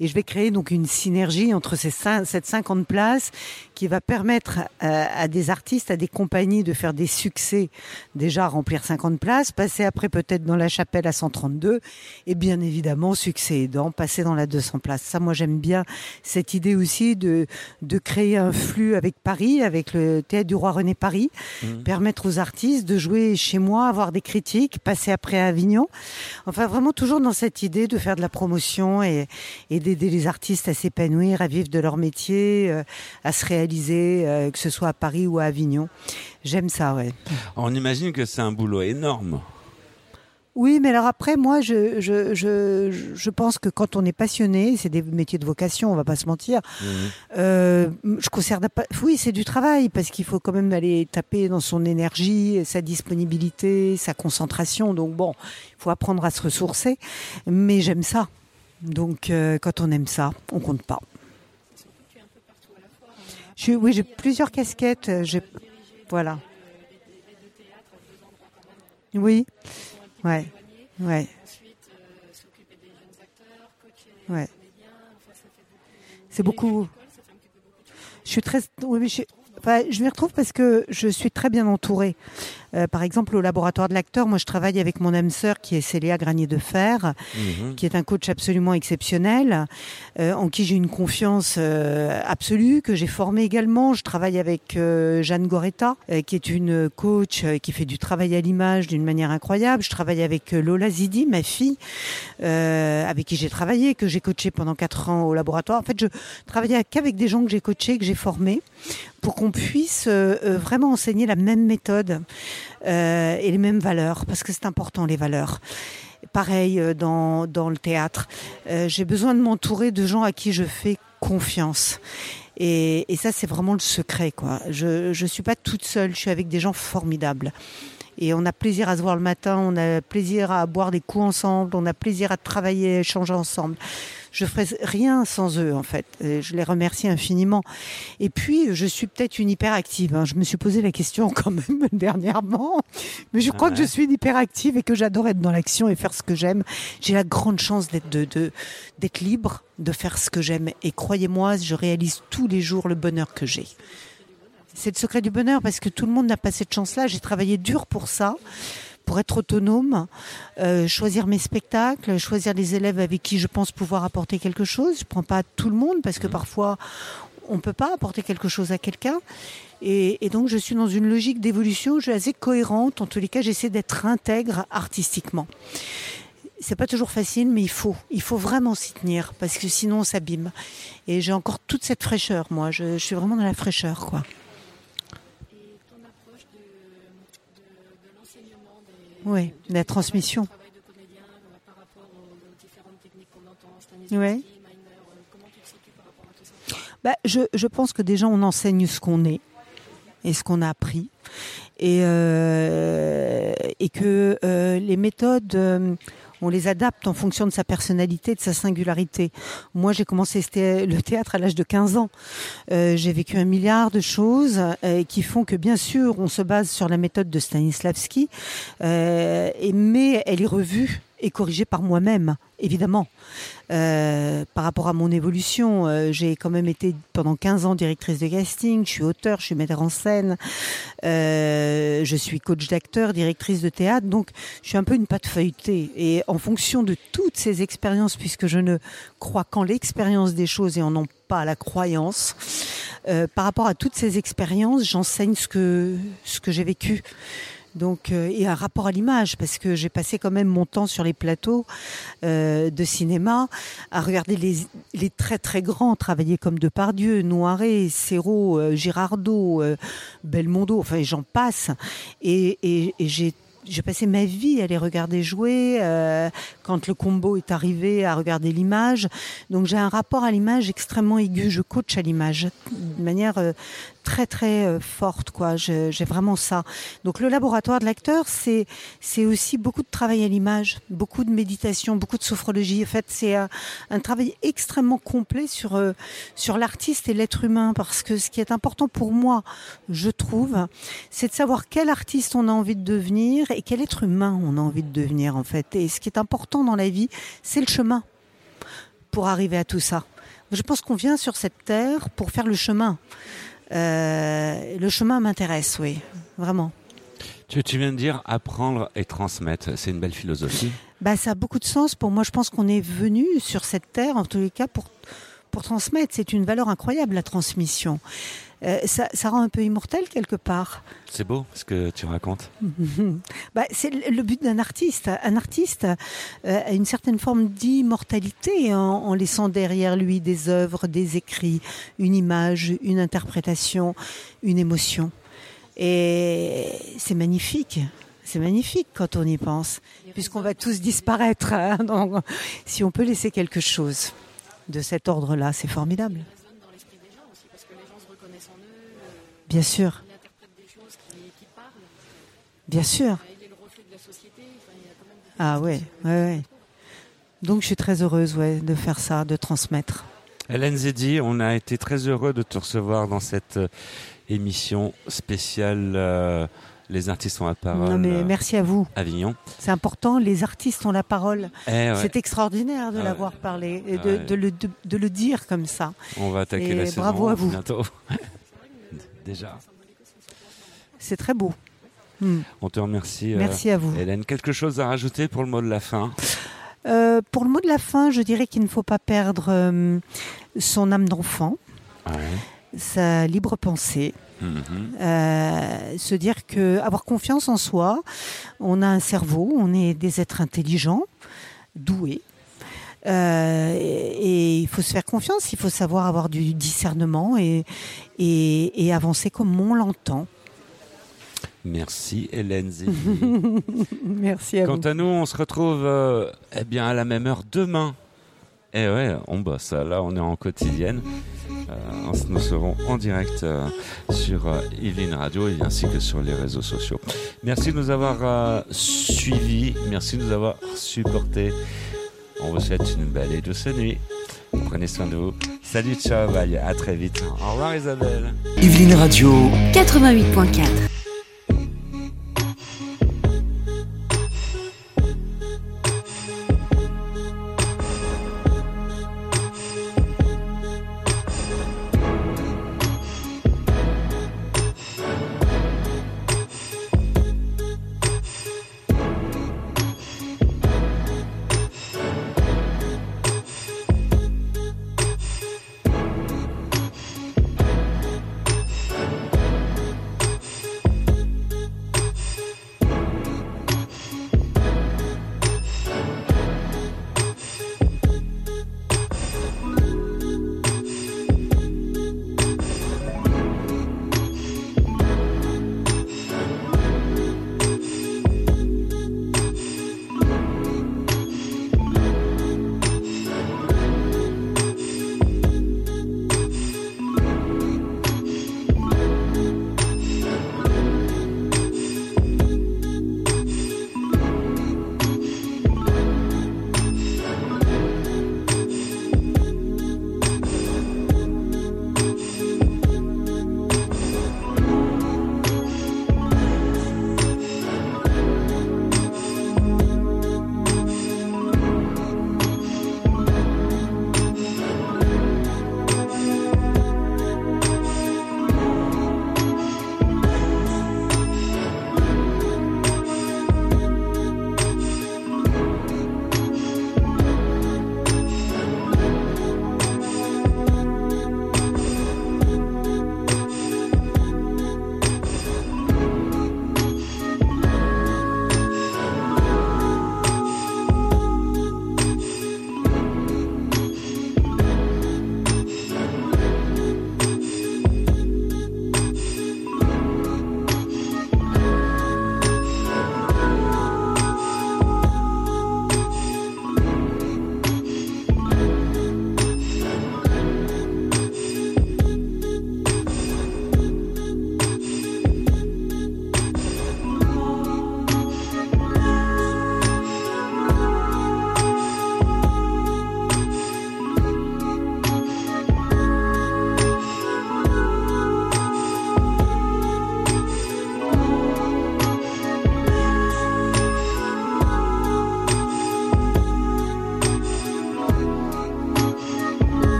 D: Et je vais créer donc une synergie entre ces cette 50 places qui va permettre euh, à des artistes, à des compagnies de faire des succès, déjà remplir 50 places, passer après peut-être dans la chapelle à 132, et bien évidemment, succès aidant, passer dans la 200 places. Ça, moi, j'aime bien cette idée aussi de, de créer un flux avec Paris, avec le théâtre du Roi René Paris, permettre aux artistes de jouer chez moi, avoir des critiques, passer après à Avignon. Enfin, vraiment toujours dans cette idée de faire de la promotion et, et d'aider les artistes à s'épanouir, à vivre de leur métier, euh, à se réaliser, euh, que ce soit à Paris ou à Avignon. J'aime ça, ouais.
A: On imagine que c'est un boulot énorme.
D: Oui, mais alors après, moi, je, je, je, je pense que quand on est passionné, c'est des métiers de vocation, on va pas se mentir. Euh, je considère pas. Oui, c'est du travail parce qu'il faut quand même aller taper dans son énergie, sa disponibilité, sa concentration. Donc bon, il faut apprendre à se ressourcer. Mais j'aime ça. Donc euh, quand on aime ça, on compte pas. Je oui, j'ai plusieurs casquettes. euh, voilà. Oui. Ouais. Ouais. Ouais. C'est beaucoup. Je suis très, oui, mais je, enfin, je m'y retrouve parce que je suis très bien entourée. Euh, par exemple, au laboratoire de l'acteur, moi, je travaille avec mon âme sœur qui est Célia Granier de Fer, qui est un coach absolument exceptionnel, euh, en qui j'ai une confiance euh, absolue, que j'ai formé également. Je travaille avec Jeanne Goretta, qui est une coach qui fait du travail à l'image d'une manière incroyable. Je travaille avec Lola Zidi, ma fille, avec qui j'ai travaillé, que j'ai coaché pendant quatre ans au laboratoire. En fait, je travaillais qu'avec des gens que j'ai coachés, que j'ai formés, pour qu'on puisse vraiment enseigner la même méthode euh, et les mêmes valeurs, parce que c'est important les valeurs. Pareil euh, dans, dans le théâtre. Euh, j'ai besoin de m'entourer de gens à qui je fais confiance. Et, et ça, c'est vraiment le secret, quoi. Je je suis pas toute seule. Je suis avec des gens formidables. Et on a plaisir à se voir le matin, on a plaisir à boire des coups ensemble, on a plaisir à travailler, à échanger ensemble. Je ferais rien sans eux, en fait. Et je les remercie infiniment. Et puis, je suis peut-être une hyperactive. hein. Je me suis posé la question quand même [laughs] dernièrement. Mais je crois que je suis une hyperactive et que j'adore être dans l'action et faire ce que j'aime. J'ai la grande chance d'être de, de, d'être libre, de faire ce que j'aime. Et croyez-moi, je réalise tous les jours le bonheur que j'ai. C'est le secret du bonheur parce que tout le monde n'a pas cette chance-là. J'ai travaillé dur pour ça, pour être autonome, euh, choisir mes spectacles, choisir les élèves avec qui je pense pouvoir apporter quelque chose. Je prends pas tout le monde parce que parfois on peut pas apporter quelque chose à quelqu'un. Et, et donc je suis dans une logique d'évolution. Je suis assez cohérente. En tous les cas, j'essaie d'être intègre artistiquement. C'est pas toujours facile, mais il faut. Il faut vraiment s'y tenir parce que sinon on s'abîme. Et j'ai encore toute cette fraîcheur, moi. Je, je suis vraiment dans la fraîcheur, quoi.
H: Et ton approche de, de, de l'enseignement des,
D: Oui, la transmission.
H: du travail de comédien euh, par rapport aux, aux différentes techniques qu'on entend, Stanislavski,
D: Ouais.
H: Miner, euh, comment tu te situes par rapport à tout ça?
D: Bah, je, je pense que déjà on enseigne ce qu'on est et ce qu'on a appris. Et, euh, et que euh, les méthodes euh, on les adapte en fonction de sa personnalité, de sa singularité. Moi, j'ai commencé le théâtre à l'âge de 15 ans. Euh, j'ai vécu un milliard de choses euh, qui font que, bien sûr, on se base sur la méthode de Stanislavski, euh, mais elle est revue et corrigé par moi-même, évidemment. Euh, par rapport à mon évolution, euh, j'ai quand même été pendant 15 ans directrice de casting, je suis auteur, je suis metteur en scène, euh, je suis coach d'acteur, directrice de théâtre, donc je suis un peu une pâte feuilletée. Et en fonction de toutes ces expériences, puisque je ne crois qu'en l'expérience des choses et en non pas la croyance, par rapport à toutes ces expériences, j'enseigne ce que j'ai vécu. Donc, euh, et un rapport à l'image, parce que j'ai passé quand même mon temps sur les plateaux euh, de cinéma à regarder les, très très grands travailler comme Depardieu, Noiret, Serrault, euh, euh, Belmondo, enfin j'en passe. Et, j'ai passé ma vie à les regarder jouer euh, quand le combo est arrivé, à regarder l'image. Donc j'ai un rapport à l'image extrêmement aigu. Je coach à l'image de manière très très euh, forte quoi. J'ai vraiment ça. Donc le laboratoire de l'acteur, c'est c'est aussi beaucoup de travail à l'image, beaucoup de méditation, beaucoup de sophrologie. En fait, c'est un, un travail extrêmement complet sur euh, sur l'artiste et l'être humain parce que ce qui est important pour moi, je trouve, c'est de savoir quel artiste on a envie de devenir et quel être humain on a envie de devenir en fait. Et ce qui est important dans la vie, c'est le chemin pour arriver à tout ça. Je pense qu'on vient sur cette terre pour faire le chemin. Euh, le chemin m'intéresse, oui, vraiment.
A: Tu, tu viens de dire apprendre et transmettre. C'est une belle philosophie.
D: Bah, ça a beaucoup de sens pour moi. Je pense qu'on est venu sur cette terre, en tous les cas, pour, pour transmettre. C'est une valeur incroyable, la transmission. Euh, ça, ça rend un peu immortel quelque part.
A: C'est beau ce que tu racontes. [laughs]
D: Bah, c'est le but d'un artiste. Un artiste euh, a une certaine forme d'immortalité en, en laissant derrière lui des œuvres, des écrits, une image, une interprétation, une émotion. Et c'est magnifique. C'est magnifique quand on y pense, puisqu'on va tous disparaître. hein. [laughs] Donc, si on peut laisser quelque chose de cet ordre-là, c'est formidable.
H: A quand même beaucoup
D: Ah ouais, ouais, ouais. Donc je suis très heureuse ouais, de faire ça, de transmettre.
A: Hélène Zedi, on a été très heureux de te recevoir dans cette euh, émission spéciale euh, Les artistes ont la parole.
D: non mais
A: euh,
D: merci à vous.
A: Avignon.
D: C'est important, les artistes ont la parole.
A: Eh ouais,
D: C'est extraordinaire de
A: Ah
D: l'avoir
A: ouais.
D: parlé et
A: Ah
D: de, le, de, de le dire comme ça.
A: on va attaquer
D: et
A: la saison
D: bravo à vous.
A: bientôt. [laughs] Déjà.
D: C'est très beau. Hmm.
A: On te remercie. euh,
D: Merci à vous.
A: Hélène, quelque chose à rajouter pour le mot de la fin?
D: Euh, pour le mot de la fin, je dirais qu'il ne faut pas perdre euh, son âme d'enfant,
A: Ouais.
D: sa libre pensée.
A: Mhm.
D: Euh, se dire que avoir confiance en soi, on a un cerveau, on est des êtres intelligents, doués. Euh, et, et il faut se faire confiance, il faut savoir avoir du discernement et, et, et avancer comme on l'entend.
A: Merci Hélène Zedi. [laughs]
D: Merci à
A: Quant
D: vous.
A: à nous, on se retrouve euh, eh bien à la même heure demain. Et ouais, on bosse. Là, on est en quotidienne. Euh, nous serons en direct euh, sur euh, Yveline Radio et ainsi que sur les réseaux sociaux. Merci de nous avoir suivis. Merci de nous avoir supportés. On vous souhaite une belle et douce nuit. Prenez soin de vous. Salut, ciao, bye. À très vite. Au revoir Isabelle.
J: Yveline Radio.
G: 88.4